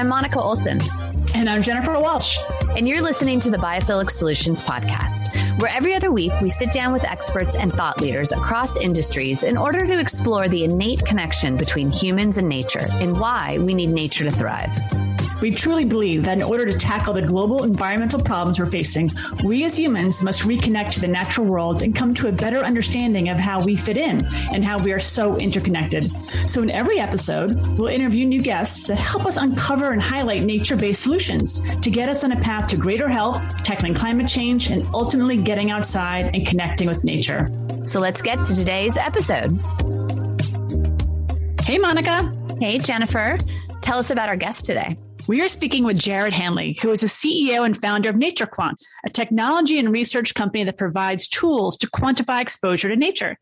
I'm Monica Olson. And I'm Jennifer Walsh. And you're listening to the Biophilic Solutions Podcast, where every other week we sit down with experts and thought leaders across industries in order to explore the innate connection between humans and nature and why we need nature to thrive. We truly believe that in order to tackle the global environmental problems we're facing, we as humans must reconnect to the natural world and come to a better understanding of how we fit in and how we are so interconnected. So, in every episode, we'll interview new guests that help us uncover and highlight nature based solutions to get us on a path to greater health, tackling climate change, and ultimately getting outside and connecting with nature. So, let's get to today's episode. Hey, Monica. Hey, Jennifer. Tell us about our guest today. We are speaking with Jared Hanley, who is the CEO and founder of NatureQuant, a technology and research company that provides tools to quantify exposure to nature.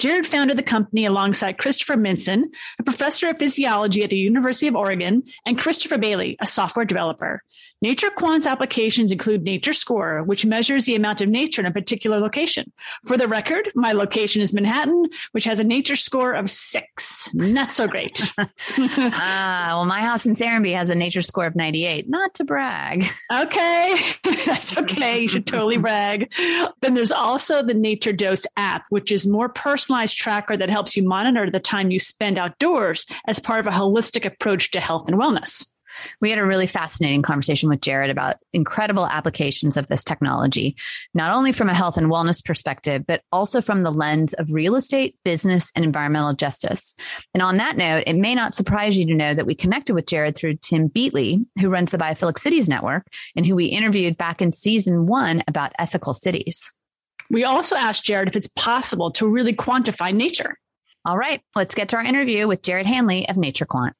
Jared founded the company alongside Christopher Minson, a professor of physiology at the University of Oregon, and Christopher Bailey, a software developer. NatureQuant's applications include Nature Score, which measures the amount of nature in a particular location. For the record, my location is Manhattan, which has a nature score of six. Not so great. ah, well, my house in Serenbe has a nature score of 98. Not to brag. Okay. That's okay. You should totally brag. Then there's also the Nature Dose app, which is more personalized tracker that helps you monitor the time you spend outdoors as part of a holistic approach to health and wellness. We had a really fascinating conversation with Jared about incredible applications of this technology, not only from a health and wellness perspective, but also from the lens of real estate, business, and environmental justice. And on that note, it may not surprise you to know that we connected with Jared through Tim Beatley, who runs the Biophilic Cities Network, and who we interviewed back in season one about ethical cities. We also asked Jared if it's possible to really quantify nature. All right, let's get to our interview with Jared Hanley of NatureQuant.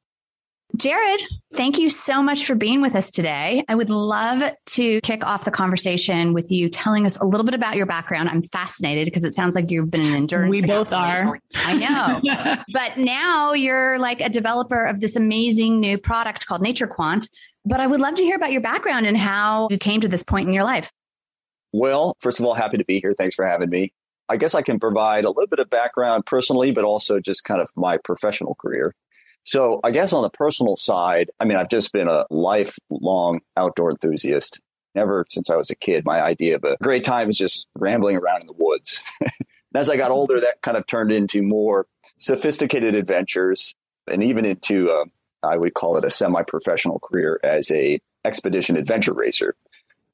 Jared, thank you so much for being with us today. I would love to kick off the conversation with you telling us a little bit about your background. I'm fascinated because it sounds like you've been an endurance. We both are. I know. but now you're like a developer of this amazing new product called Nature Quant. But I would love to hear about your background and how you came to this point in your life. Well, first of all, happy to be here. Thanks for having me. I guess I can provide a little bit of background personally, but also just kind of my professional career. So I guess on the personal side, I mean, I've just been a lifelong outdoor enthusiast. Ever since I was a kid, my idea of a great time is just rambling around in the woods. as I got older, that kind of turned into more sophisticated adventures and even into, uh, I would call it a semi-professional career as a expedition adventure racer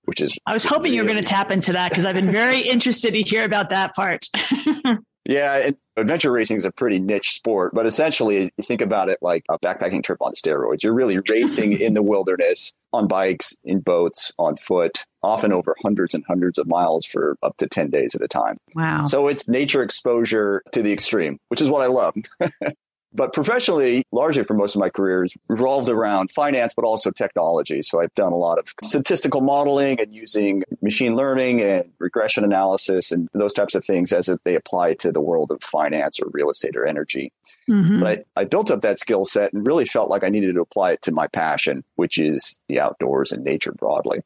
which is I was hoping really, you were going to tap into that because I've been very interested to hear about that part. Yeah, adventure racing is a pretty niche sport, but essentially, you think about it like a backpacking trip on steroids. You're really racing in the wilderness on bikes, in boats, on foot, often over hundreds and hundreds of miles for up to 10 days at a time. Wow. So it's nature exposure to the extreme, which is what I love. But professionally, largely for most of my career, revolved around finance, but also technology. So I've done a lot of statistical modeling and using machine learning and regression analysis and those types of things as if they apply to the world of finance or real estate or energy. Mm-hmm. But I, I built up that skill set and really felt like I needed to apply it to my passion, which is the outdoors and nature broadly.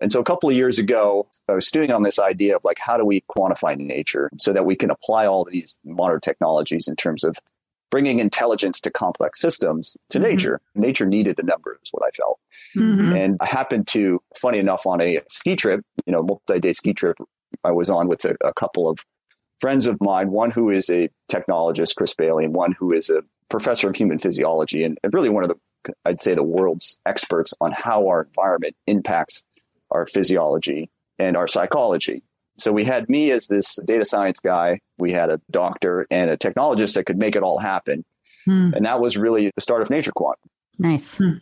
And so a couple of years ago, I was stewing on this idea of like, how do we quantify nature so that we can apply all these modern technologies in terms of bringing intelligence to complex systems to mm-hmm. nature. Nature needed a number, is what I felt. Mm-hmm. And I happened to, funny enough, on a ski trip, you know, multi day ski trip, I was on with a, a couple of friends of mine, one who is a technologist, Chris Bailey, and one who is a professor of human physiology, and, and really one of the, I'd say, the world's experts on how our environment impacts our physiology and our psychology. So we had me as this data science guy. We had a doctor and a technologist that could make it all happen. Hmm. And that was really the start of NatureQuant. Nice. Hmm.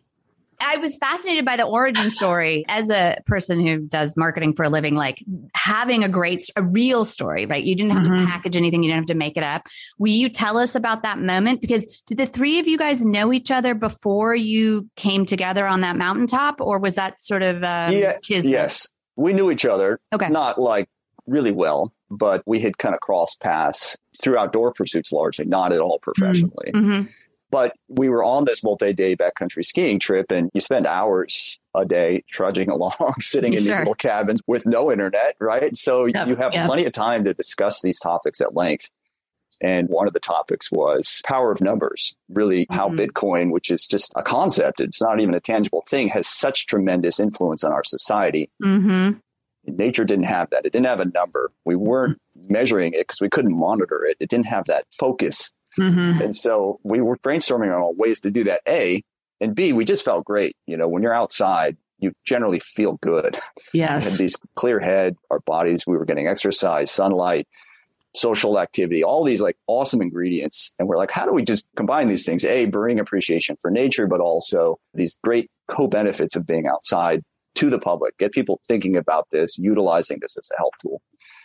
I was fascinated by the origin story as a person who does marketing for a living, like having a great, a real story, right? You didn't have mm-hmm. to package anything. You didn't have to make it up. Will you tell us about that moment? Because did the three of you guys know each other before you came together on that mountaintop or was that sort of, um, yeah, yes, we knew each other. Okay. Not like really well, but we had kind of crossed paths through outdoor pursuits largely, not at all professionally. Mm-hmm. mm-hmm. But we were on this multi day backcountry skiing trip, and you spend hours a day trudging along, sitting in sure. these little cabins with no internet, right? So yep, you have yep. plenty of time to discuss these topics at length. And one of the topics was power of numbers, really how mm-hmm. Bitcoin, which is just a concept, it's not even a tangible thing, has such tremendous influence on our society. Mm-hmm. Nature didn't have that. It didn't have a number. We weren't measuring it because we couldn't monitor it. It didn't have that focus. Mm-hmm. And so we were brainstorming on ways to do that. A and B, we just felt great. You know, when you're outside, you generally feel good. Yes. We had these clear head, our bodies, we were getting exercise, sunlight, social activity, all these like awesome ingredients. And we're like, how do we just combine these things? A, bring appreciation for nature, but also these great co benefits of being outside to the public, get people thinking about this, utilizing this as a help tool.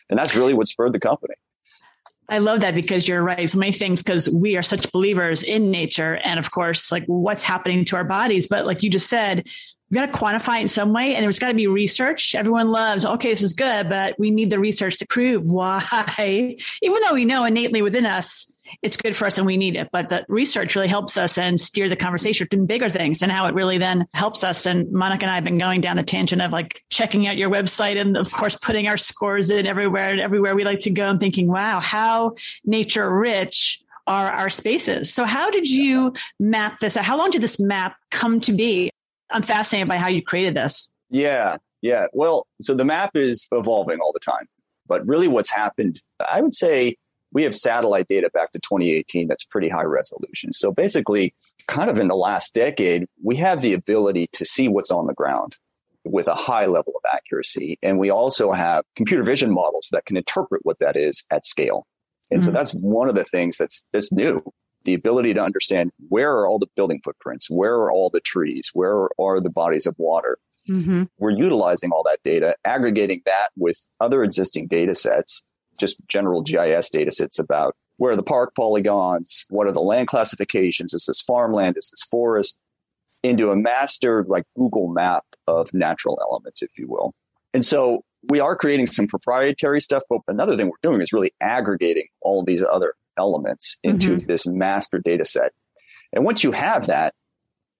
And that's really what spurred the company. I love that because you're right. So many things because we are such believers in nature and of course, like what's happening to our bodies. But like you just said, we got to quantify it in some way and there's got to be research. Everyone loves, okay, this is good, but we need the research to prove why, even though we know innately within us, it's good for us and we need it. But the research really helps us and steer the conversation to bigger things and how it really then helps us. And Monica and I have been going down the tangent of like checking out your website and of course putting our scores in everywhere and everywhere we like to go and thinking, wow, how nature rich are our spaces. So how did you map this? How long did this map come to be? I'm fascinated by how you created this. Yeah, yeah. Well, so the map is evolving all the time. But really, what's happened, I would say we have satellite data back to 2018 that's pretty high resolution. So basically, kind of in the last decade, we have the ability to see what's on the ground with a high level of accuracy. And we also have computer vision models that can interpret what that is at scale. And mm-hmm. so that's one of the things that's, that's new the ability to understand where are all the building footprints, where are all the trees, where are the bodies of water. Mm-hmm. We're utilizing all that data, aggregating that with other existing data sets, just general GIS data sets about where are the park polygons, what are the land classifications, is this farmland, is this forest, into a master like Google map of natural elements, if you will. And so we are creating some proprietary stuff, but another thing we're doing is really aggregating all of these other elements into mm-hmm. this master data set. And once you have that,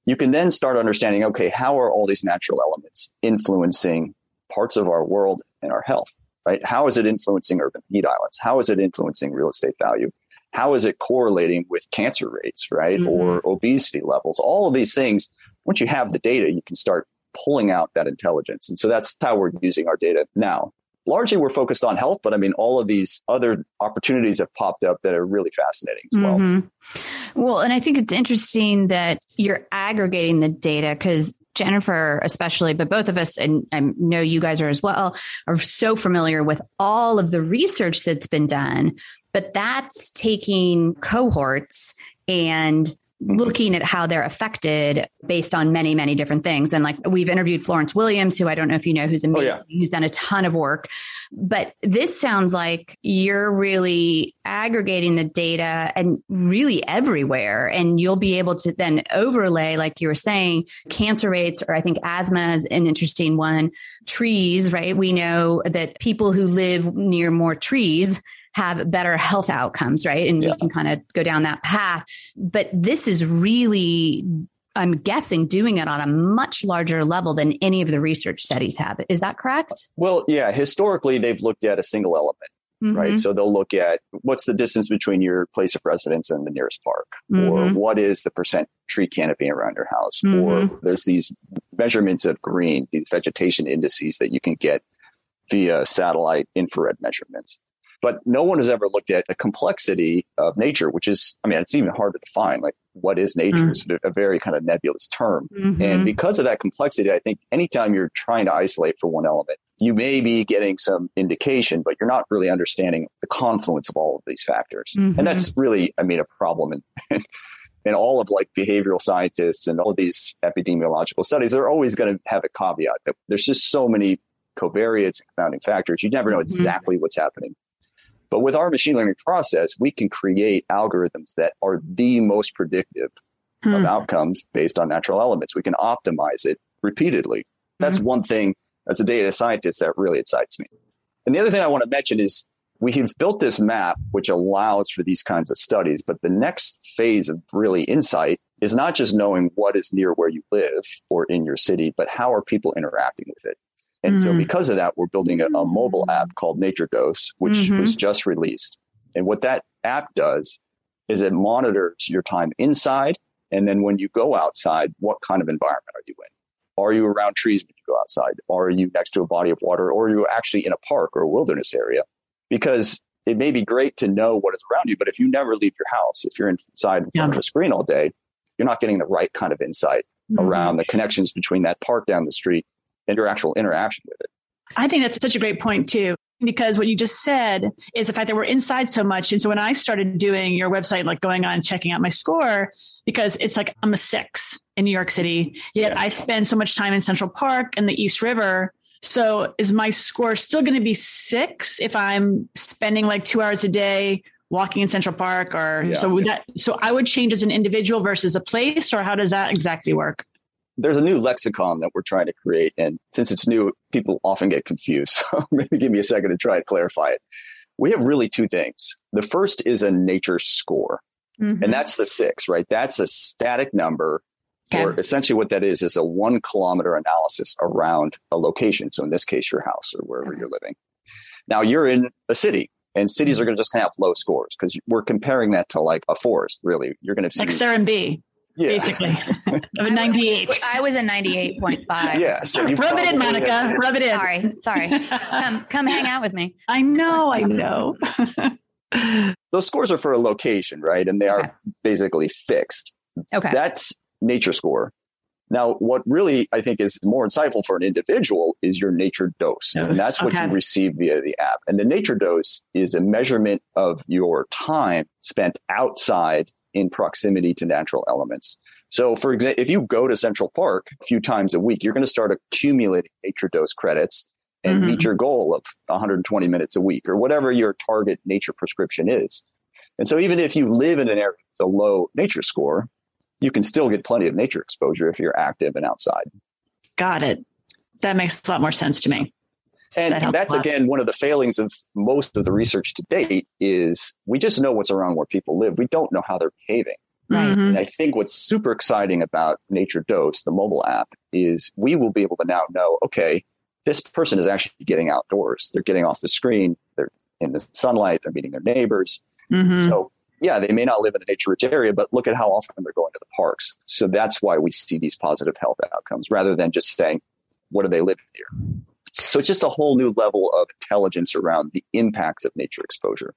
you can then start understanding okay, how are all these natural elements influencing parts of our world and our health, right? How is it influencing urban heat islands? How is it influencing real estate value? How is it correlating with cancer rates, right? Mm-hmm. Or obesity levels? All of these things, once you have the data, you can start pulling out that intelligence. And so that's how we're using our data now largely we're focused on health, but I mean, all of these other opportunities have popped up that are really fascinating as well. Mm-hmm. Well, and I think it's interesting that you're aggregating the data because Jennifer, especially, but both of us, and I know you guys are as well, are so familiar with all of the research that's been done. But that's taking cohorts and looking at how they're affected based on many, many different things. And like we've interviewed Florence Williams, who I don't know if you know, who's amazing, oh, yeah. who's done a ton of work. But this sounds like you're really aggregating the data and really everywhere. And you'll be able to then overlay, like you were saying, cancer rates, or I think asthma is an interesting one. Trees, right? We know that people who live near more trees have better health outcomes, right? And yeah. we can kind of go down that path. But this is really, I'm guessing, doing it on a much larger level than any of the research studies have. Is that correct? Well, yeah. Historically, they've looked at a single element. Mm-hmm. Right. So they'll look at what's the distance between your place of residence and the nearest park, mm-hmm. or what is the percent tree canopy around your house, mm-hmm. or there's these measurements of green, these vegetation indices that you can get via satellite infrared measurements. But no one has ever looked at the complexity of nature, which is, I mean, it's even hard to define. Like, what is nature? Mm-hmm. It's a very kind of nebulous term. Mm-hmm. And because of that complexity, I think anytime you're trying to isolate for one element, you may be getting some indication, but you're not really understanding the confluence of all of these factors. Mm-hmm. And that's really, I mean, a problem in, in all of like behavioral scientists and all of these epidemiological studies. They're always going to have a caveat that there's just so many covariates and confounding factors. You never know mm-hmm. exactly what's happening. But with our machine learning process, we can create algorithms that are the most predictive hmm. of outcomes based on natural elements. We can optimize it repeatedly. That's hmm one thing as a data scientist that really excites me. And the other thing I want to mention is we have built this map which allows for these kinds of studies. But the next phase of really insight is not just knowing what is near where you live or in your city, but how are people interacting with it? And mm-hmm. so because of that, we're building a, a, mobile app called Nature Dose, which mm-hmm. was just released. And what that app does is it monitors your time inside. And then when you go outside, what kind of environment are you in? Are you around trees when you go outside? Are you next to a body of water? Or are you actually in a park or a wilderness area? Because it may be great to know what is around you, but if you never leave your house, if you're inside in front yeah. of a screen all day, you're not getting the right kind of insight mm-hmm. around the connections between that park down the street and your actual interaction with it. I think that's such a great point too because what you just said is the fact that we're inside so much. And so when I started doing your website, like going on and checking out my score, because it's like I'm a six in New York City, yet yeah. I spend so much time in Central Park and the East River. So is my score still going to be six if I'm spending like two hours a day walking in Central Park or yeah. so that so I would change as an individual versus a place or how does that exactly work? There's a new lexicon that we're trying to create. And since it's new, people often get confused. So maybe give me a second to try and clarify it. We have really two things. The first is a nature score. Mm-hmm. And that's the six, right? That's a static number. Okay. Or essentially what that is is a one kilometer analysis around a location. So in this case, your house or wherever okay. you're living. Now you're in a city and cities are going to just have low scores because we're comparing that to like a forest, really. You're going to see like Serenbe yeah. basically. of a 98. I was a 98.5. Yeah. So Rub it in, Monica. Have... Rub it in. Sorry. Sorry. come, come hang out with me. I know. I know. Those scores are for a location, right? And they are okay. basically fixed. Okay. That's nature score. Now, what really I think is more insightful for an individual is your nature dose. dose. And that's what okay. you receive via the app. And the nature dose is a measurement of your time spent outside in proximity to natural elements. So, for example, if you go to Central Park a few times a week, you're going to start accumulating nature dose credits and mm-hmm. meet your goal of 120 minutes a week or whatever your target nature prescription is. And so, even if you live in an area with a low nature score, you can still get plenty of nature exposure if you're active and outside. Got it. That makes a lot more sense to me. And that that's again one of the failings of most of the research to date is we just know what's around where people live. We don't know how they're behaving. Right. Mm-hmm. And I think what's super exciting about Nature Dose, the mobile app, is we will be able to now know, okay, this person is actually getting outdoors. They're getting off the screen. They're in the sunlight. They're meeting their neighbors. Mm-hmm. So yeah, they may not live in a nature rich area, but look at how often they're going to the parks. So that's why we see these positive health outcomes rather than just saying, what do they live here? So it's just a whole new level of intelligence around the impacts of nature exposure.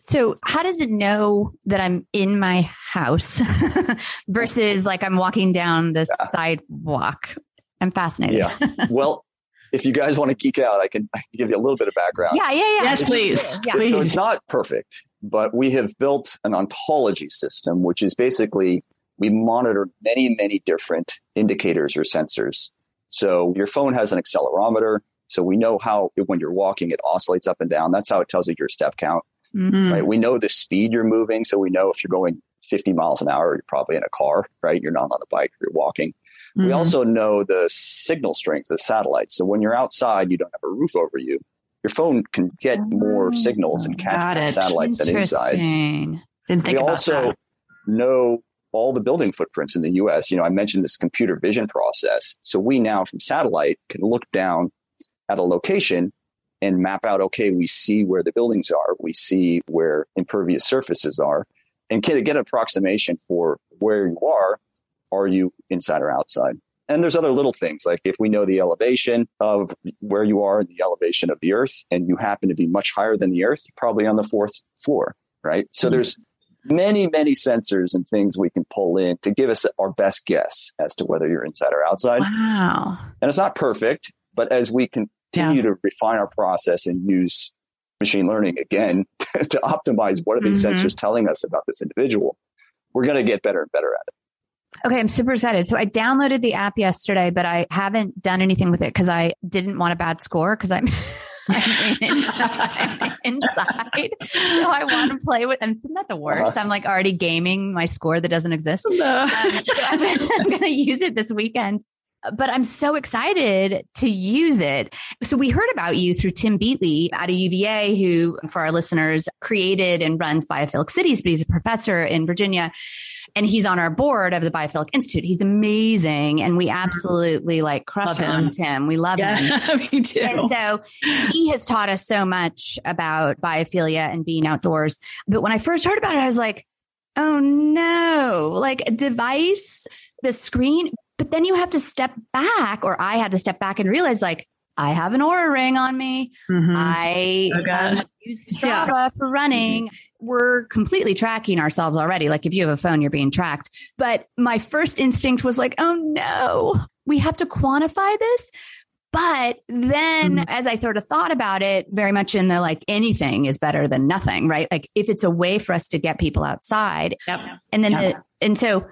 So, how does it know that I'm in my house versus like I'm walking down the yeah. sidewalk? I'm fascinated. Yeah. Well, if you guys want to geek out, I can, I can give you a little bit of background. Yeah, yeah, yeah. Yes, please. Yeah. So it's not perfect, but we have built an ontology system, which is basically we monitor many, many different indicators or sensors so your phone has an accelerometer. So we know how, when you're walking, it oscillates up and down. That's how it tells you your step count, mm-hmm. right? We know the speed you're moving. So we know if you're going 50 miles an hour, you're probably in a car, right? You're not on a bike, you're walking. Mm-hmm. We also know the signal strength of the satellites. So when you're outside, you don't have a roof over you. Your phone can get more signals and catch satellites than inside. Didn't think we about also that. know all the building footprints in the US. You know, I mentioned this computer vision process. So we now from satellite can look down at a location and map out, okay, we see where the buildings are, we see where impervious surfaces are, and can get an approximation for where you are. Are you inside or outside? And there's other little things like if we know the elevation of where you are and the elevation of the earth, and you happen to be much higher than the earth, you're probably on the fourth floor, right? So mm-hmm. there's many, many sensors and things we can pull in to give us our best guess as to whether you're inside or outside. Wow. And it's not perfect, but as we continue yeah. to refine our process and use machine learning again to optimize what are these mm-hmm. sensors telling us about this individual, we're going to get better and better at it. Okay, I'm super excited. So I downloaded the app yesterday, but I haven't done anything with it because I didn't want a bad score because I'm I'm inside. So I want to play with them. Isn't that the worst? Uh-huh. I'm like already gaming my score that doesn't exist. No. Um, so I'm, I'm going to use it this weekend but I'm so excited to use it. So we heard about you through Tim Beatley out of UVA, who for our listeners created and runs Biophilic Cities, but he's a professor in Virginia. And he's on our board of the Biophilic Institute. He's amazing. And we mm-hmm. absolutely like crush him. on Tim. We love yeah, him. me too. And so he has taught us so much about biophilia and being outdoors. But when I first heard about it, I was like, oh no, like a device, the screen. But then you have to step back, or I had to step back and realize like, I have an Oura ring on me. Mm-hmm. I oh, um, use Strava yeah. for running. We're completely tracking ourselves already. Like if you have a phone, you're being tracked. But my first instinct was like, oh no, we have to quantify this. But then mm-hmm. as I sort of thought about it, very much in the like anything is better than nothing, right? Like if it's a way for us to get people outside. Yep. And then, yep. the, and so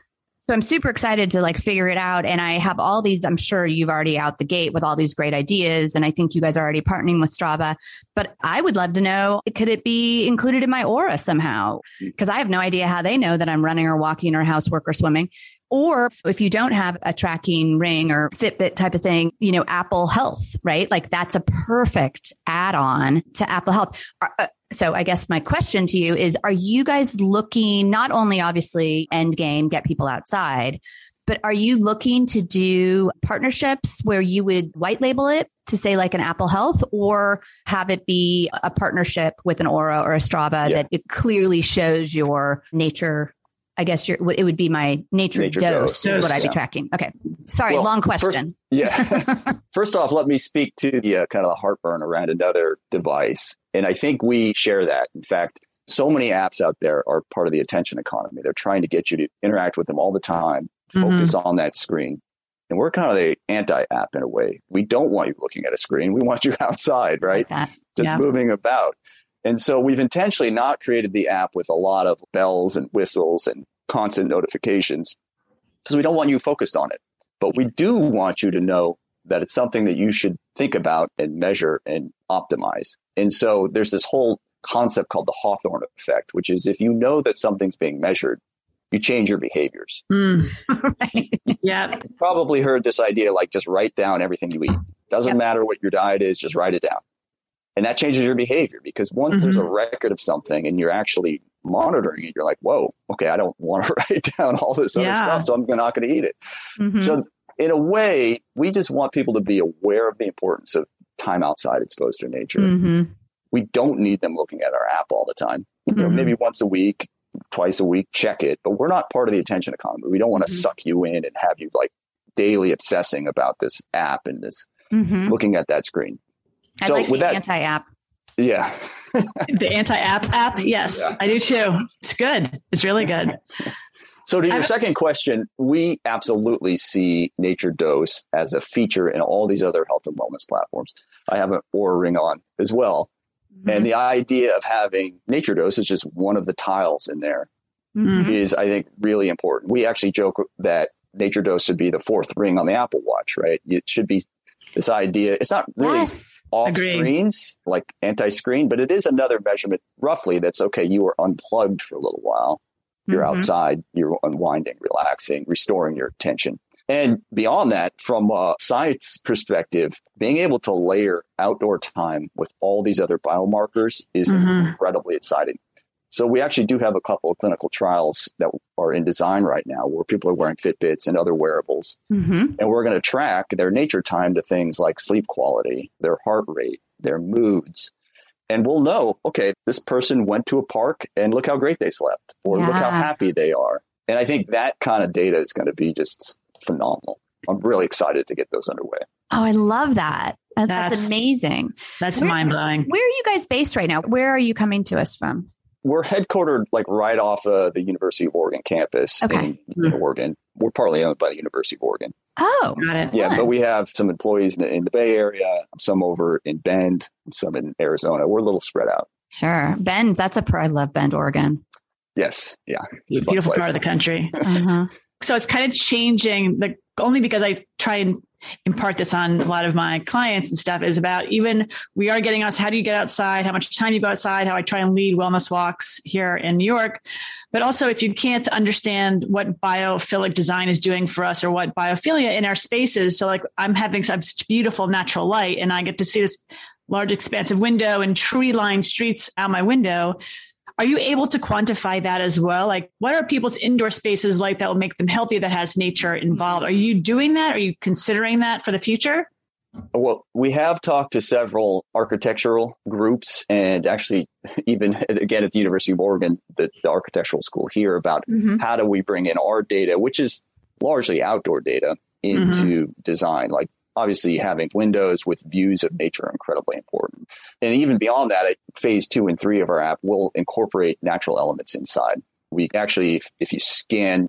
so I'm super excited to like figure it out. And I have all these, I'm sure you've already out the gate with all these great ideas. And I think you guys are already partnering with Strava. But I would love to know could it be included in my Oura somehow? Because I have no idea how they know that I'm running or walking or housework or swimming. Or if you don't have a tracking ring or Fitbit type of thing, you know, Apple Health, right? Like that's a perfect add on to Apple Health. Uh, so I guess my question to you is, are you guys looking not only obviously end game, get people outside, but are you looking to do partnerships where you would white label it to say like an Apple Health or have it be a partnership with an Oura or a Strava yeah. that it clearly shows your nature I guess your, it would be my nature, nature dose, dose, is what I'd be tracking. Okay. Sorry, well, long question. First, yeah. first off, let me speak to the uh, kind of the heartburn around another device. And I think we share that. In fact, so many apps out there are part of the attention economy. They're trying to get you to interact with them all the time, focus mm-hmm. on that screen. And we're kind of the anti app in a way. We don't want you looking at a screen. We want you outside, right? Like Just yeah. moving about. And so we've intentionally not created the app with a lot of bells and whistles and constant notifications because we don't want you focused on it. But we do want you to know that it's something that you should think about and measure and optimize. And so there's this whole concept called the Hawthorne effect, which is if you know that something's being measured, you change your behaviors. Mm. right. Yeah. Probably heard this idea like just write down everything you eat. Doesn't yep. matter what your diet is, just write it down. And that changes your behavior because once mm-hmm. there's a record of something and you're actually monitoring it, you're like, whoa, okay, I don't want to write down all this other yeah. stuff, so I'm not going to eat it. Mm-hmm. So, in a way, we just want people to be aware of the importance of time outside exposed to nature. Mm-hmm. We don't need them looking at our app all the time. You know, maybe mm-hmm. once a week, twice a week, check it, but we're not part of the attention economy. We don't want to mm-hmm. suck you in and have you like daily obsessing about this app and this mm-hmm. looking at that screen. I so like with the that, anti-app. Yeah. the anti-app app. Yes, yeah. I do too. It's good. It's really good. So to your second question, we absolutely see Nature Dose as a feature in all these other health and wellness platforms. I have an Oura ring on as well. Mm-hmm. And the idea of having Nature Dose is just one of the tiles in there mm-hmm. is, I think, really important. We actually joke that Nature Dose should be the fourth ring on the Apple Watch, right? It should be this idea. It's not really yes. off Agreed. screens like anti screen, but it is another measurement roughly that's okay. You are unplugged for a little while. You're mm-hmm. outside, you're unwinding, relaxing, restoring your attention. And beyond that, from a science perspective, being able to layer outdoor time with all these other biomarkers is mm-hmm. incredibly exciting. So we actually do have a couple of clinical trials that are in design right now where people are wearing Fitbits and other wearables. Mm-hmm. And we're going to track their nature time to things like sleep quality, their heart rate, their moods. And we'll know, okay, this person went to a park and look how great they slept or yeah. look how happy they are. And I think that kind of data is going to be just phenomenal. I'm really excited to get those underway. Oh, I love that. That's, that's amazing. That's mind blowing. Where are you guys based right now? Where are you coming to us from? We're headquartered like right off of the University of Oregon campus okay. in mm-hmm. Oregon. We're partly owned by the University of Oregon. Oh, got it. Yeah, but we have some employees in, in, the Bay Area, some over in Bend, some in Arizona. We're a little spread out. Sure, Bend. That's a pro. I love Bend, Oregon. Yes, yeah, it's, it's a beautiful place. part of the country. uh-huh. So it's kind of changing the only because I try and impart this on a lot of my clients and stuff is about even we are getting us how do you get outside? How much time you go outside? How i try and lead wellness walks here in new york. But also if you can't understand what biophilic design is doing for us or what biophilia in our spaces so like i'm having such beautiful natural light and i get to see this large expansive window and tree lined streets out my window Are you able to quantify that as well? Like, what are people's indoor spaces like that will make them healthy that has nature involved? Are you doing that? Are you considering that for the future? Well, we have talked to several architectural groups and actually even again at the University of Oregon, the, the architectural school here about mm-hmm. how do we bring in our data, which is largely outdoor data into mm-hmm. design. Like obviously having windows with views of nature are incredibly important. And even beyond that, phase two and three of our app will incorporate natural elements inside. We actually, if, you scan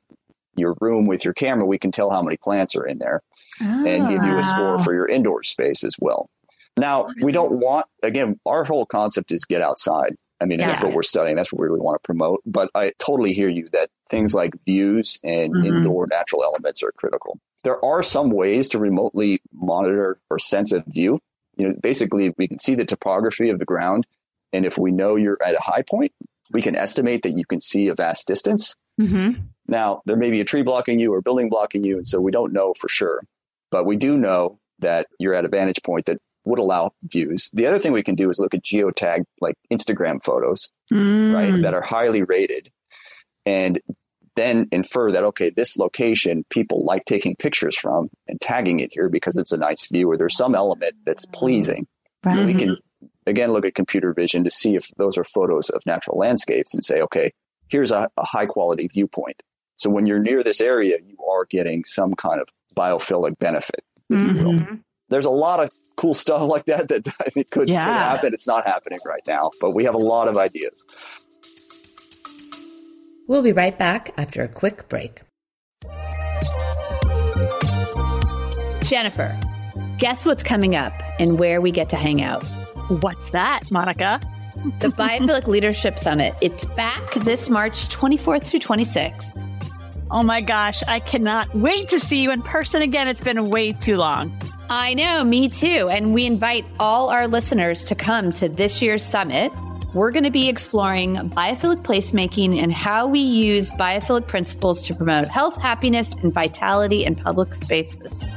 your room with your camera, we can tell how many plants are in there oh, and give you a score for your indoor space as well. Now, we don't want, again, our whole concept is get outside. I mean, yeah. that's what we're studying. That's what we really want to promote. But I totally hear you that things like views and mm-hmm. indoor natural elements are critical. There are some ways to remotely monitor or sense a view. You know, basically, we can see the topography of the ground. And if we know you're at a high point, we can estimate that you can see a vast distance. Mm-hmm. Now, there may be a tree blocking you or a building blocking you. And so we don't know for sure. But we do know that you're at a vantage point that would allow views. The other thing we can do is look at geotag like Instagram photos, mm. right, that are highly rated, and then infer that okay, this location people like taking pictures from and tagging it here because it's a nice view or there's some element that's pleasing. Right. We can again look at computer vision to see if those are photos of natural landscapes and say, okay, here's a, a high quality viewpoint. So when you're near this area, you are getting some kind of biophilic benefit, if mm-hmm. you will. Mm-hmm. There's a lot of cool stuff like that that I think could, yeah. could happen. It's not happening right now, but we have a lot of ideas. We'll be right back after a quick break. Jennifer, guess what's coming up and where we get to hang out? What's that, Monica? the Biophilic Leadership Summit. It's back this March 24th through 26th. Oh my gosh, I cannot wait to see you in person again. It's been way too long. I know, me too. And we invite all our listeners to come to this year's summit. We're going to be exploring biophilic placemaking and how we use biophilic principles to promote health, happiness, and vitality in public spaces.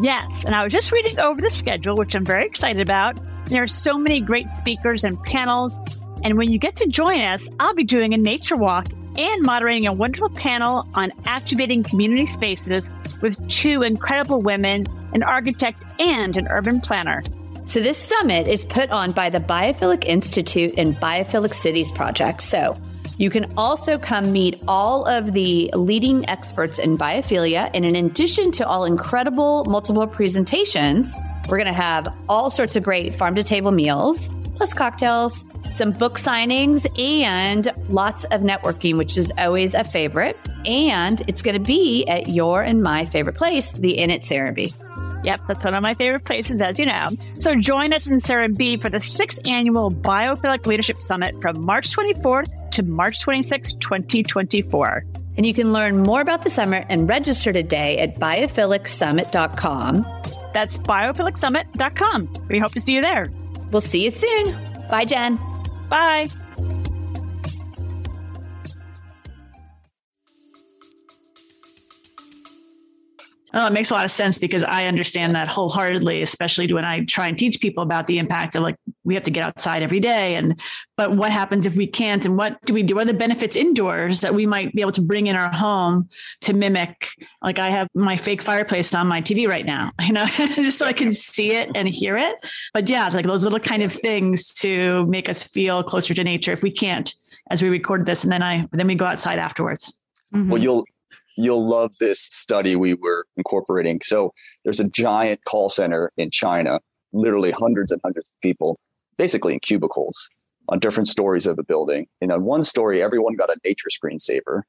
Yes. And I was just reading over the schedule, which I'm very excited about. There are so many great speakers and panels. And when you get to join us, I'll be doing a nature walk and moderating a wonderful panel on activating community spaces with two incredible women, an architect and an urban planner. So, this summit is put on by the Biophilic Institute and Biophilic Cities Project. So, you can also come meet all of the leading experts in biophilia. And in addition to all incredible multiple presentations, we're going to have all sorts of great farm to table meals, plus cocktails, some book signings, and lots of networking, which is always a favorite. And it's going to be at your and my favorite place, the Inn at Serenbe. Yep, that's one of my favorite places, as you know. So join us in Serenbe for the sixth annual Biophilic Leadership Summit from March 24th to March 26, 2024. And you can learn more about the summit and register today at biophilic.summit.com. That's biophilic.summit.com. We hope to see you there. We'll see you soon. Bye, Jen. Bye. Oh, it makes a lot of sense because I understand that wholeheartedly, especially when I try and teach people about the impact of like we have to get outside every day. And but what happens if we can't? And what do we do? What are the benefits indoors that we might be able to bring in our home to mimic? Like I have my fake fireplace on my TV right now, you know, just so I can see it and hear it. But yeah, like those little kind of things to make us feel closer to nature if we can't as we record this and then I then we go outside afterwards. Mm-hmm. Well, you'll you'll love this study we were incorporating. So there's a giant call center in China, literally hundreds and hundreds of people, basically in cubicles on different stories of a building. And on one story, everyone got a nature screensaver.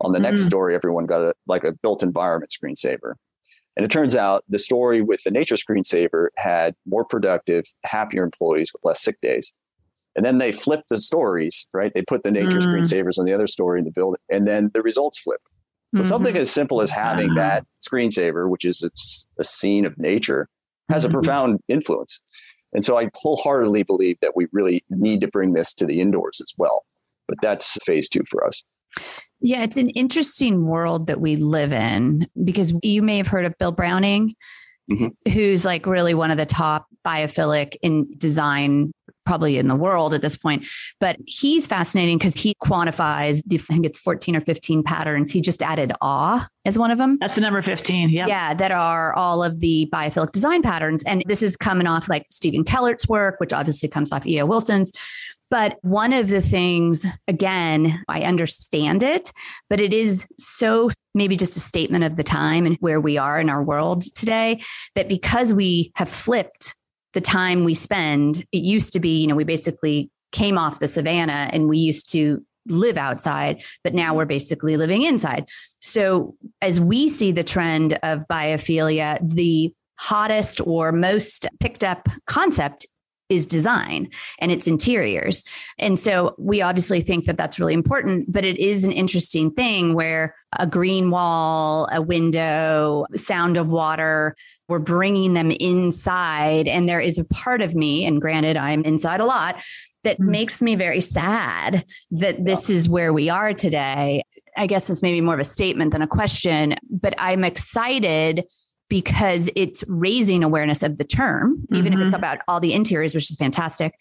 On the mm-hmm. next story, everyone got a like a built environment screensaver. And it turns out the story with the nature screensaver had more productive, happier employees with less sick days. And then they flipped the stories, right? They put the nature mm. screensavers on the other story in the building, and then the results flipped. So mm-hmm. something as simple as having that screensaver, which is a, a scene of nature, has a mm-hmm. profound influence. And so I wholeheartedly believe that we really need to bring this to the indoors as well. But that's phase two for us. Yeah, it's an interesting world that we live in because you may have heard of Bill Browning, mm-hmm. who's like really one of the top biophilic in design probably in the world at this point. But he's fascinating because he quantifies the, I think it's 14 or 15 patterns. He just added awe as one of them. That's the number 15. Yeah. Yeah. That are all of the biophilic design patterns. And this is coming off like Stephen Kellert's work, which obviously comes off E.O. Wilson's. But one of the things, again, I understand it, but it is so maybe just a statement of the time and where we are in our world today that because we have flipped the time we spend, it used to be, you know, we basically came off the savannah and we used to live outside, but now we're basically living inside. So as we see the trend of biophilia, the hottest or most picked up concept is design and its interiors. And so we obviously think that that's really important, but it is an interesting thing where a green wall, a window, sound of water, we're bringing them inside. And there is a part of me, and granted, I'm inside a lot, that mm-hmm. makes me very sad that this is where we are today. I guess it's maybe more of a statement than a question, but I'm excited because it's raising awareness of the term, even mm-hmm. if it's mm-hmm. about all the interiors, which is fantastic.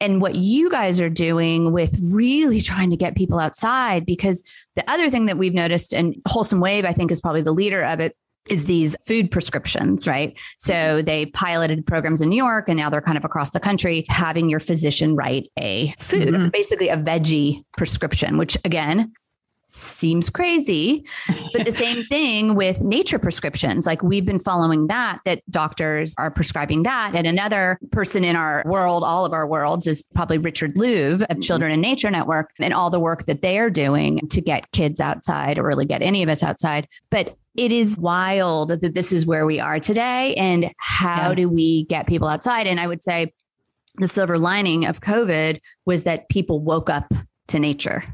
And what you guys are doing with really trying to get people outside, because the other thing that we've noticed, and Wholesome Wave, I think, is probably the leader of it, is these food prescriptions, right? So mm-hmm. they piloted programs in New York and now they're kind of across the country having your physician write a food, mm-hmm. basically a veggie prescription, which again, seems crazy. But the same thing with nature prescriptions. Like we've been following that, that doctors are prescribing that. And another person in our world, all of our worlds, is probably Richard Louv of mm-hmm. Children in Nature Network and all the work that they are doing to get kids outside or really get any of us outside. But it is wild that this is where we are today. And how yeah. do we get people outside? And I would say the silver lining of COVID was that people woke up to nature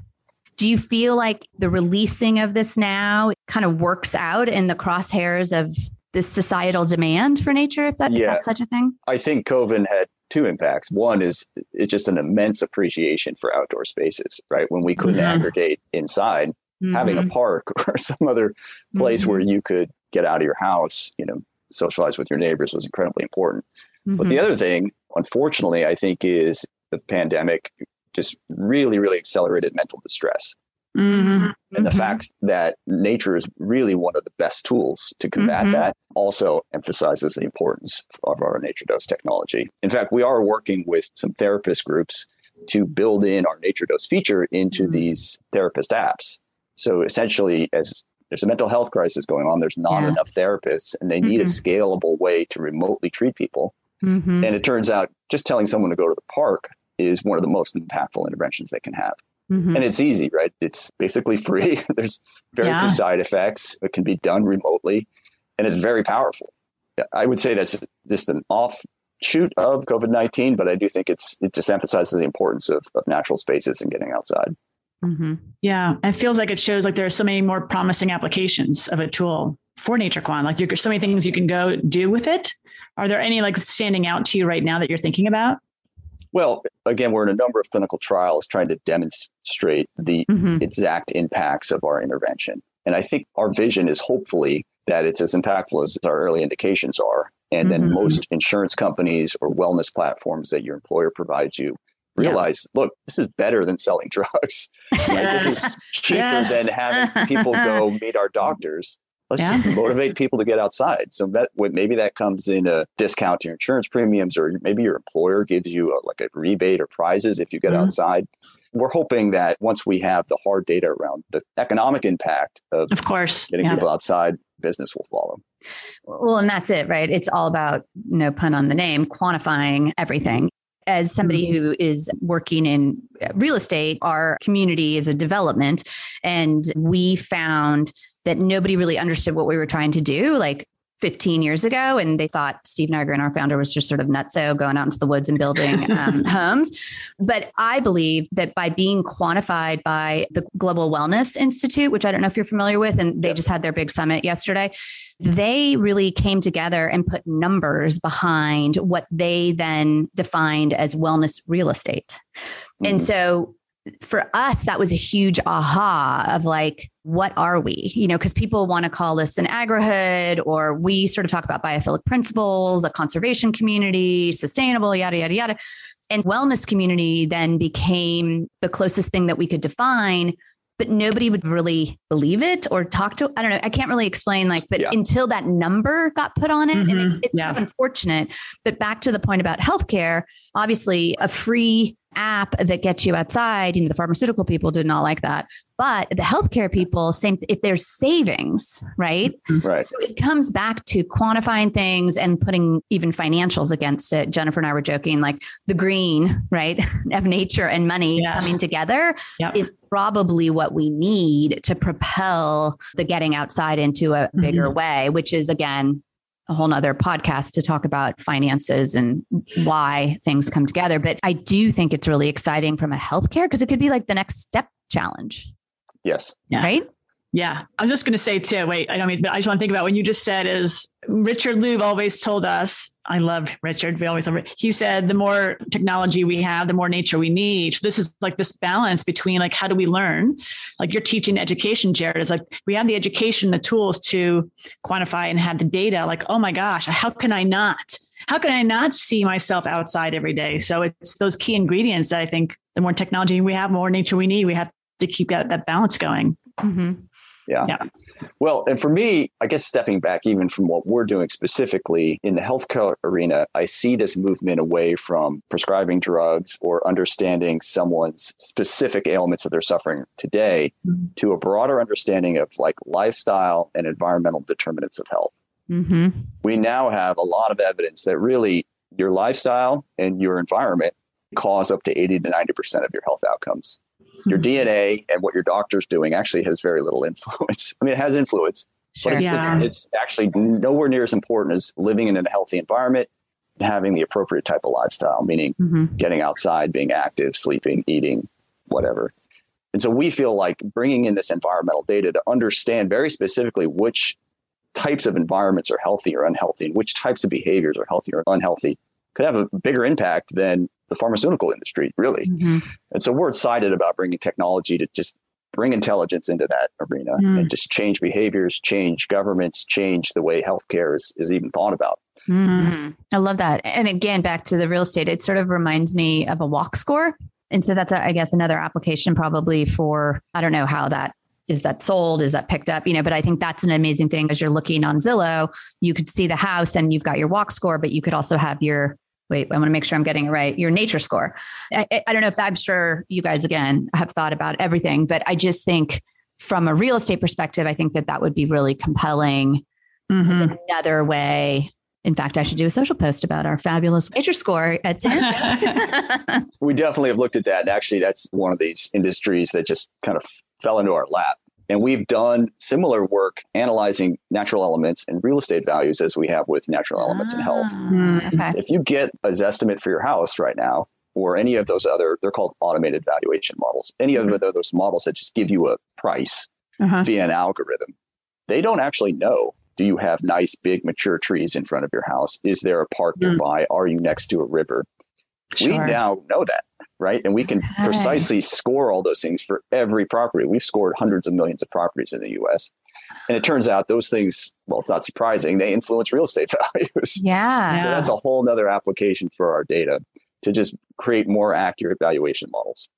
do you feel like the releasing of this now kind of works out in the crosshairs of the societal demand for nature, if, that, yeah. if that's such a thing? I think COVID had two impacts. One is it's just an immense appreciation for outdoor spaces, right? When we couldn't mm-hmm. aggregate inside, mm-hmm. having a mm-hmm. park or some other place mm-hmm. where you could get out of your house, you know, socialize with your neighbors was incredibly important. But the mm-hmm. other thing, unfortunately, I think is the pandemic just really, really accelerated mental distress. Mm-hmm. And the mm-hmm. fact that nature is really one of the best tools to combat mm-hmm. that also emphasizes the importance of our nature dose technology. In fact, we are working with some therapist groups to build in our nature dose feature into mm-hmm. these therapist apps. So essentially, as there's a mental health crisis going on, there's not yeah. enough therapists, and they need a mm-hmm. scalable way to remotely treat people. Mm-hmm. And it turns out just telling someone to go to the park is one of the most impactful interventions they can have. Mm-hmm. And it's easy, right? It's basically free. There's very yeah. few side effects. It can be done remotely and it's very powerful. I would say that's just an offshoot of COVID 19, but I do think it's it just emphasizes the importance of, of natural spaces and getting outside. Mm-hmm. Yeah. It feels like it shows like there are so many more promising applications of a tool for NatureQuant. Like there's so many things you can go do with it. Are there any like standing out to you right now that you're thinking about? Well, again, we're in a number of clinical trials trying to demonstrate the mm-hmm. exact impacts of our intervention. And I think our vision is hopefully that it's as impactful as our early indications are. And then mm-hmm. most insurance companies or wellness platforms that your employer provides you realize, yeah. look, this is better than selling drugs. Yes. This is cheaper yes. than having people go meet our doctors. Let's yeah. just motivate people to get outside. So that maybe that comes in a discount to your insurance premiums, or maybe your employer gives you a, like a rebate or prizes if you get mm-hmm. outside. We're hoping that once we have the hard data around the economic impact of, of course, getting yeah. people outside, business will follow. Well, and that's it, right? It's all about, no pun on the name, quantifying everything as somebody mm-hmm. who is working in real estate, our community is a development. And we found that nobody really understood what we were trying to do like 15 years ago. And they thought Steve Nygren, our founder, was just sort of nutso going out into the woods and building um, homes. But I believe that by being quantified by the Global Wellness Institute, which I don't know if you're familiar with, and they just had their big summit yesterday, they really came together and put numbers behind what they then defined as wellness real estate. Mm-hmm. And so for us, that was a huge aha of like, what are we? You know, because people want to call this an agrihood, or we sort of talk about biophilic principles, a conservation community, sustainable, yada, yada, yada. And wellness community then became the closest thing that we could define but nobody would really believe it or talk to i don't know i can't really explain like but yeah. until that number got put on it mm-hmm. and it's, mm-hmm. it's yeah. unfortunate but back to the point about healthcare obviously a free app that gets you outside you know the pharmaceutical people did not like that but the healthcare people same if there's savings right mm-hmm. right so it comes back to quantifying things and putting even financials against it jennifer and i were joking like the green right of nature and money yes. coming together yep. is probably what we need to propel the getting outside into a bigger mm-hmm. way, which is again a whole nother podcast to talk about finances and why things come together. But I do think it's really exciting from a healthcare because it could be like the next step challenge. Yes. Right. Yeah. I was just going to say too, wait, I don't mean, but I just want to think about when you just said is Richard Louv always told us, I love Richard. We always love. He said, the more technology we have, the more nature we need. So this is like this balance between like, how do we learn? Like you're teaching education, Jared is like, we have the education, the tools to quantify and have the data like, oh my gosh, how can I not? How can I not see myself outside every day? So it's those key ingredients that I think the more technology we have, more nature we need. We have to keep that, that balance going. Mm-hmm. Yeah. yeah. Well, and for me, I guess stepping back even from what we're doing specifically in the healthcare arena, I see this movement away from prescribing drugs or understanding someone's specific ailments that they're suffering today mm-hmm. to a broader understanding of like lifestyle and environmental determinants of health. Mm-hmm. We now have a lot of evidence that really your lifestyle and your environment cause up to 80 to 90% of your health outcomes your DNA and what your doctor's doing actually has very little influence. I mean, it has influence, sure. but it's, yeah. it's, it's, actually nowhere near as important as living in a healthy environment and having the appropriate type of lifestyle, meaning mm-hmm. getting outside, being active, sleeping, eating, whatever. And so we feel like bringing in this environmental data to understand very specifically which types of environments are healthy or unhealthy and which types of behaviors are healthy or unhealthy could have a bigger impact than the pharmaceutical industry, really. Mm-hmm. And so we're excited about bringing technology to just bring intelligence into that arena mm. and just change behaviors, change governments, change the way healthcare is, is even thought about. Mm-hmm. I love that. And again, back to the real estate, it sort of reminds me of a walk score. And so that's, a, I guess, another application probably for, I don't know how that is that sold is that picked up you know but i think that's an amazing thing as you're looking on zillow you could see the house and you've got your walk score but you could also have your wait, I want to make sure I'm getting it right. Your nature score. I, I, don't know if I'm sure you guys again have thought about everything, but I just think from a real estate perspective, I think that that would be really compelling mm-hmm. another way. In fact, I should do a social post about our fabulous nature score at San. we definitely have looked at that. And actually, that's one of these industries that just kind of fell into our lap. And we've done similar work analyzing natural elements and real estate values as we have with natural elements and health. Ah, okay. If you get a Zestimate for your house right now, or any of those other, they're called automated valuation models, any mm-hmm. of those models that just give you a price uh-huh. via an algorithm, they don't actually know. Do you have nice, big, mature trees in front of your house? Is there a park mm. nearby? Are you next to a river? Sure. We now know that right? And we can okay. precisely score all those things for every property. We've scored hundreds of millions of properties in the US. And it turns out those things, well, it's not surprising, they influence real estate values. Yeah. So that's a whole nother application for our data to just create more accurate valuation models.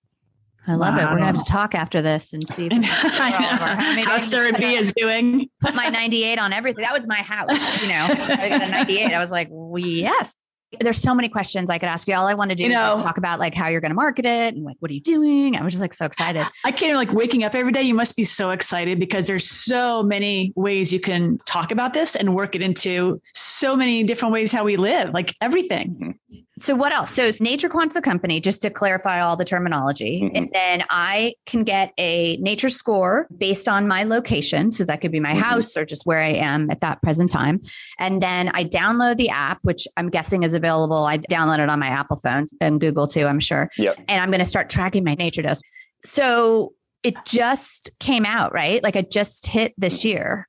I love wow. it. We're gonna have to talk after this and see how Serenbe is doing. Put my 98 on everything. That was my house. You know, I got a 98. I was like, well, yes, there's so many questions I could ask you. All I want to do you know, is talk about like how you're going to market it and like what are you doing? I was just like so excited. I can't like waking up every day. You must be so excited because there's so many ways you can talk about this and work it into so many different ways how we live, like everything. Mm-hmm. Mm-hmm. So what else? So Nature Quant's the company, just to clarify all the terminology. Mm-hmm. And then I can get a nature score based on my location. So that could be my mm-hmm. house or just where I am at that present time. And then I download the app, which I'm guessing is available. I download it on my Apple phone and Google too, I'm sure. Yep. And I'm going to start tracking my nature dose. So it just came out, right? Like it just hit this year.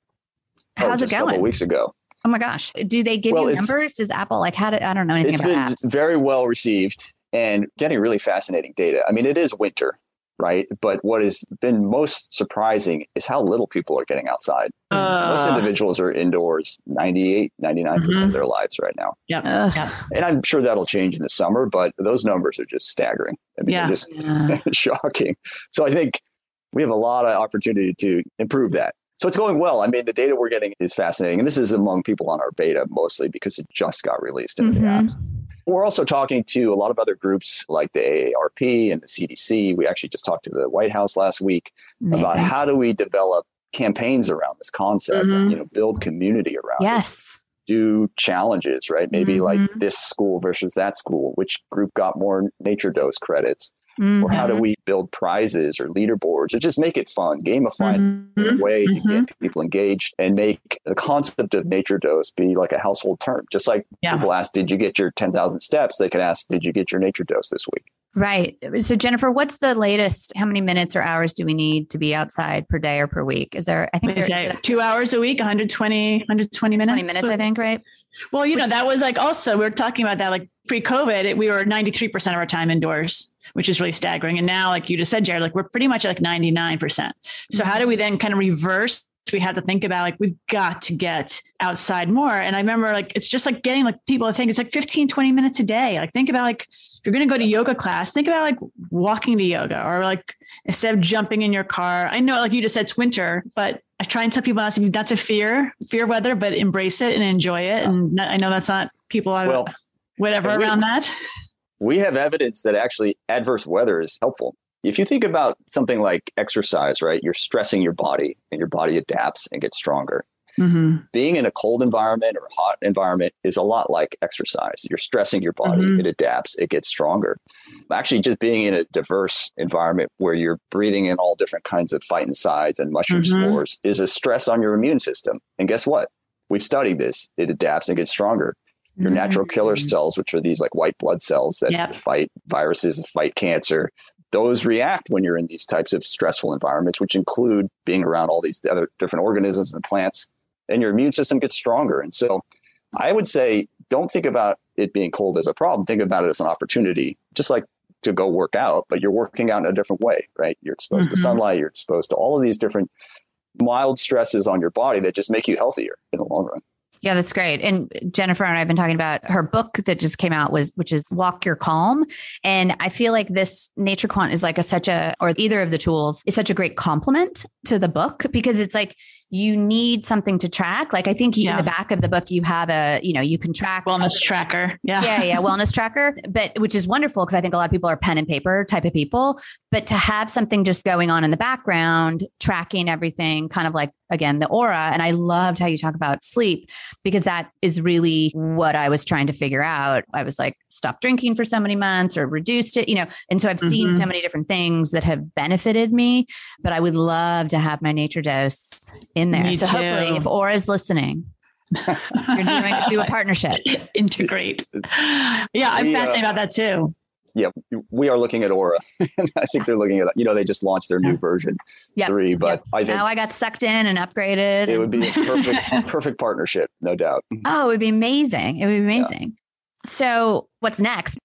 Oh, How's oh, it going? A couple weeks ago. Oh my gosh. Do they give well, you numbers? Does Apple like how did I don't know anything it's about been apps. Very well received and getting really fascinating data. I mean, it is winter, right? But what has been most surprising is how little people are getting outside. Uh, most individuals are indoors 98, 99% Mhm. of their lives right now. Yep. Ugh. Yep. And I'm sure that'll change in the summer, but those numbers are just staggering. I mean, Yeah. just Yeah. shocking. So I think we have a lot of opportunity to improve that. So it's going well. I mean, the data we're getting is fascinating. And this is among people on our beta mostly because it just got released into the Mhm. apps. We're also talking to a lot of other groups like the AARP and the CDC. We actually just talked to the White House last week about how do we develop campaigns around this concept, Mhm. you know, build community around it Yes. do challenges, right? Maybe like Mhm. this school versus that school, which group got more nature dose credits, or how do Mhm. we build prizes or leaderboards or just make it fun, gamify Mm-hmm. a Mhm. way to Mhm. get people engaged and make the concept of nature dose be like a household term. Just like Yeah. people ask, did you get your 10,000 steps? They could ask, did you get your nature dose this week? Right. So, Jennifer, what's the latest? How many minutes or hours do we need to be outside per day or per week? Is there, I think there's two hours a week, 120, 120 minutes. 20 minutes, I think, right? Well, you know, that was like also, we were talking about that like pre COVID, we were 93% of our time indoors, which is really staggering. And now, like you just said, Jared, like we're pretty much at like 99%. So, how mm-hmm. do we then kind of reverse? We have to think about like, we've got to get outside more. And I remember like, it's just like getting like people to think it's like 15, 20 minutes a day. Like, think about like, if you're going to go to yoga class, think about like walking to yoga or like instead of jumping in your car. I know, like you just said, it's winter, but I try and tell people that's, that's a fear, fear weather, but embrace it and enjoy it. And not- I know that's not people, are Well, whatever we- around that. we have evidence that actually adverse weather is helpful. If you think about something like exercise, right? You're stressing your body and your body adapts and gets stronger. Mm-hmm. being in a cold environment or a hot environment is a lot like exercise. You're stressing your body, Mhm. it adapts, it gets stronger. Actually, just being in a diverse environment where you're breathing in all different kinds of phytoncides and sides and mushroom Mhm. spores is a stress on your immune system. And guess what? We've studied this. It adapts and gets stronger. Your natural killer Mm. cells, which are these like white blood cells that Yep. fight viruses, fight cancer, those react when you're in these types of stressful environments, which include being around all these other different organisms and plants, and your immune system gets stronger. And so I would say don't think about it being cold as a problem. Think about it as an opportunity, just like to go work out, but you're working out in a different way, right? You're exposed Mhm. to sunlight, you're exposed to all of these different mild stresses on your body that just make you healthier in the long run. Yeah, that's great. And Jennifer and I have been talking about her book that just came out was which is Walk Your Calm. And I feel like this Nature Quant is like a such a or either of the tools is such a great complement to the book because it's like you need something to track. Like I think you, in the back of the book you have a, you know, you can track Wellness tracker. Yeah. yeah, yeah, wellness tracker, but which is wonderful because I think a lot of people are pen and paper type of people. But to have something just going on in the background, tracking everything, kind of like again the Oura. And I loved how you talk about sleep because that is really what I was trying to figure out. I was like, stopped drinking for so many months or reduced it, you know. And so I've seen Mhm. so many different things that have benefited me. But I would love to have my nature dose in there. Me so hopefully, too. if Oura's listening, you're doing do a partnership. Integrate. Yeah, I'm We, uh, fascinated about that too. Yeah, we are looking at Aura. and I think they're looking at, you know, they just launched their new version Yep. three, but I think Now I got sucked in and upgraded. it would be a perfect, perfect partnership, no doubt. oh, it would be amazing. It would be amazing. So, what's next?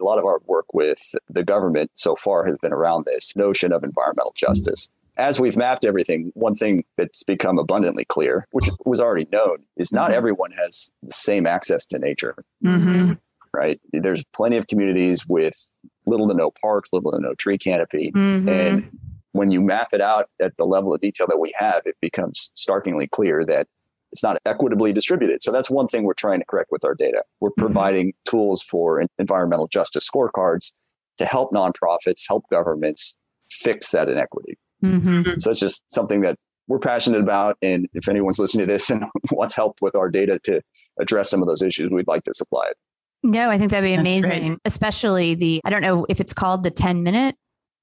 a lot of our work with the government so far has been around this notion of environmental justice. As we've mapped everything, one thing that's become abundantly clear, which was already known, is not Mhm. everyone has the same access to nature, Mhm. right? There's plenty of communities with little to no parks, little to no tree canopy. Mhm. And when you map it out at the level of detail that we have, it becomes starkingly clear that it's not equitably distributed. So that's one thing we're trying to correct with our data. We're Mhm. providing tools for environmental justice scorecards to help nonprofits, help governments fix that inequity. Mhm. So it's just something that we're passionate about. And if anyone's listening to this and wants help with our data to address some of those issues, we'd like to supply it. No, I think that'd be amazing, especially the, I don't know if it's called the 10 minute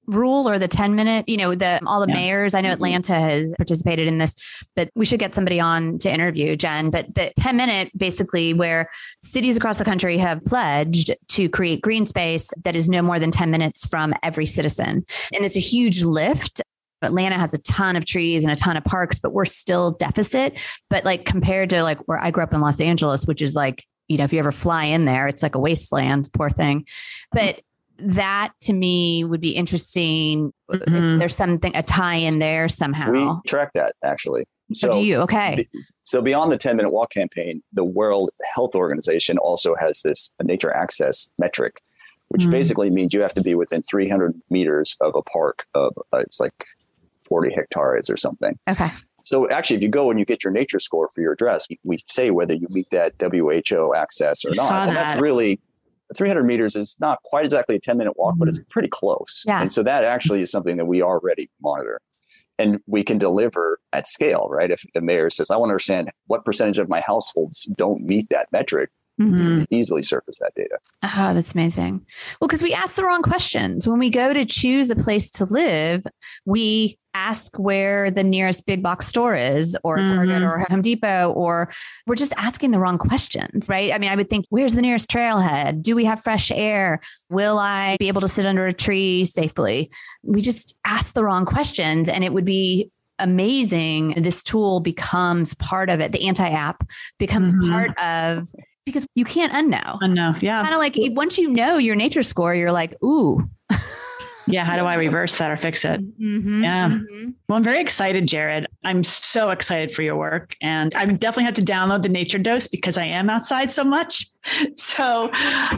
rule or the 10 minute, you know, the, all the Yeah. mayors, I know Mhm. Atlanta has participated in this, but we should get somebody on to interview Jen, but the 10 minute basically where cities across the country have pledged to create green space that is no more than 10 minutes from every citizen. And it's a huge lift. Atlanta has a ton of trees and a ton of parks, but we're still deficit. But like compared to like where I grew up in Los Angeles, which is like, you know, if you ever fly in there, it's like a wasteland, poor thing. But that to me would be interesting if Mhm. there's something a tie in there somehow. We track that actually. So do you? Okay. So beyond the 10 minute walk campaign, the World Health Organization also has this nature access metric, which Mhm. basically means you have to be within 300 meters of a park of uh, it's like 40 hectares or something. Okay. So actually, if you go and you get your nature score for your address, we say whether you meet that WHO access or I not. and that's really 300 meters is not quite exactly a 10 minute walk, but it's pretty close. Yeah. And so that actually is something that we already monitor. And we can deliver at scale, right? If the mayor says, I want to understand what percentage of my households don't meet that metric, Mhm. easily surface that data. Oh, that's amazing. Well, because we ask the wrong questions. When we go to choose a place to live, we ask where the nearest big box store is, or Target, Mhm. or Home Depot, or we're just asking the wrong questions, right? I mean, I would think, where's the nearest trailhead? Do we have fresh air? Will I be able to sit under a tree safely? We just ask the wrong questions, and it would be amazing. This tool becomes part of it. The anti app becomes Mhm. part of because you can't unknow I know. Yeah. kind of like once you know your nature score, you're like, ooh. Yeah. How do I reverse that or fix it? Mhm, Yeah. mhm. Well, I'm very excited, Jared. I'm so excited for your work. And I definitely have to download the nature dose because I am outside so much. So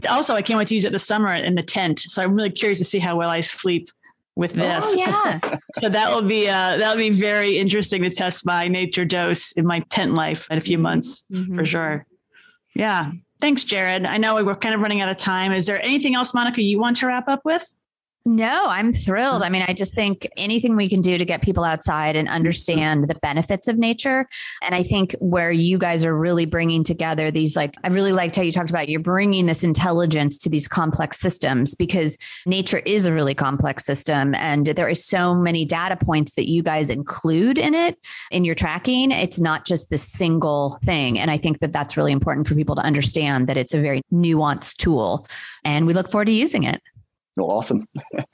also I can't wait to use it this summer in the tent. So I'm really curious to see how well I sleep with this. Oh yeah. So that will be uh that'll be very interesting to test my nature dose in my tent life in a few months Mhm. for sure. Yeah. Thanks, Jared. I know we're kind of running out of time. Is there anything else, Monica, you want to wrap up with? No, I'm thrilled. I mm. mean, I just think anything we can do to get people outside and understand the benefits of nature. And I think where you guys are really bringing together these, like, I really liked how you talked about you're bringing this intelligence to these complex systems because nature is a really complex system. And there is so many data points that you guys include in it in your tracking. It's not just this single thing. And I think that that's really important for people to understand that it's a very nuanced tool. And we look forward to using it. Well, awesome. well,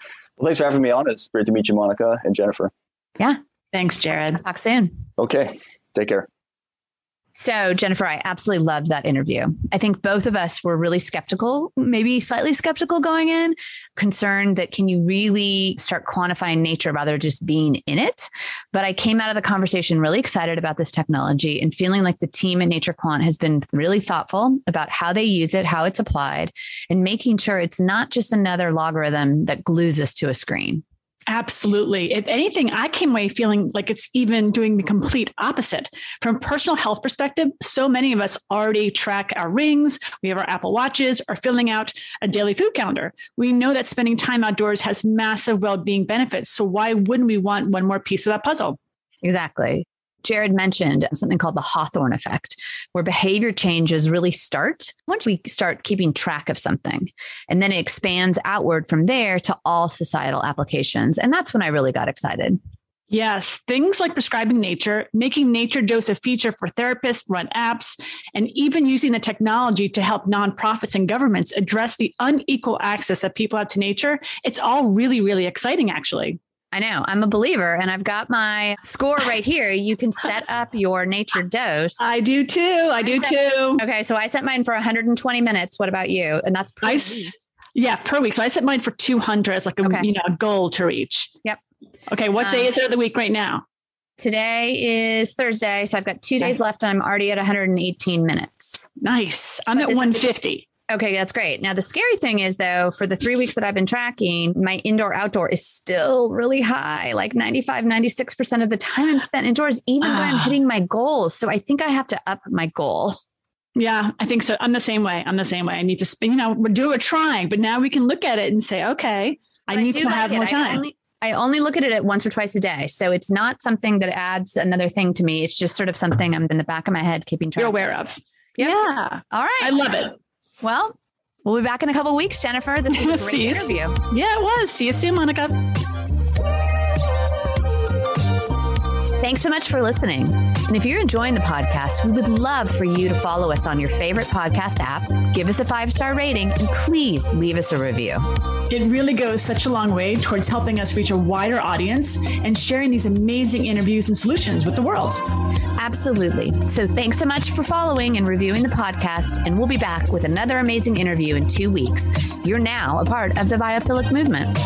thanks for having me on. It's great to meet you, Monica and Jennifer. Yeah. Thanks, Jared. Talk soon. Okay. Take care. So, Jennifer, I absolutely loved that interview. I think both of us were really skeptical, maybe slightly skeptical going in, concerned that can you really start quantifying nature rather just being in it? But I came out of the conversation really excited about this technology and feeling like the team at Nature Quant has been really thoughtful about how they use it, how it's applied, and making sure it's not just another logarithm that glues us to a screen. Absolutely. If anything, I came away feeling like it's even doing the complete opposite. From personal health perspective, so many of us already track our rings, we have our Apple Watches, or filling out a daily food calendar. We know that spending time outdoors has massive well being benefits. So, why wouldn't we want one more piece of that puzzle? Exactly. Jared mentioned something called the Hawthorne effect, where behavior changes really start once we start keeping track of something. And then it expands outward from there to all societal applications. And that's when I really got excited. Yes, things like prescribing nature, making nature dose a feature for therapists, run apps, and even using the technology to help nonprofits and governments address the unequal access that people have to nature. It's all really, really exciting, actually. I know I'm a believer and I've got my score right here. You can set up your nature dose. I do too. I do said- too. Okay, so I set mine for 120 minutes. What about you? And that's I pretty s- yeah, per week. So I set mine for 200 as like a, Okay. you know, a goal to reach. Yep. Okay. What day Um, is it of the week right now? Today is Thursday, so I've got two days left and I'm already at 118 minutes. Nice. I'm but at this- 150. Okay, that's great. Now, the scary thing is, though, for the three weeks that I've been tracking, my indoor outdoor is still really high like 95, 96% of the time I'm spent indoors, even when I'm Ah. hitting my goals. So I think I have to up my goal. Yeah, I think so. I'm the same way. I'm the same way. I need to spend, you know, we're doing, we're trying, but now we can look at it and say, okay, I But need do to like have it. more I time. only, I only look at it once or twice a day. So it's not something that adds another thing to me. It's just sort of something I'm in the back of my head keeping track You're of. aware of. Yep. Yeah. All right. I love it. Well, we'll be back in a couple weeks, Jennifer. This was a great interview. Yeah, it was. See you soon, Monica. Thanks so much for listening. And if you're enjoying the podcast, we would love for you to follow us on your favorite podcast app, give us a five star rating, and please leave us a review. It really goes such a long way towards helping us reach a wider audience and sharing these amazing interviews and solutions with the world. Absolutely. So thanks so much for following and reviewing the podcast, and we'll be back with another amazing interview in two weeks. You're now a part of the biophilic movement.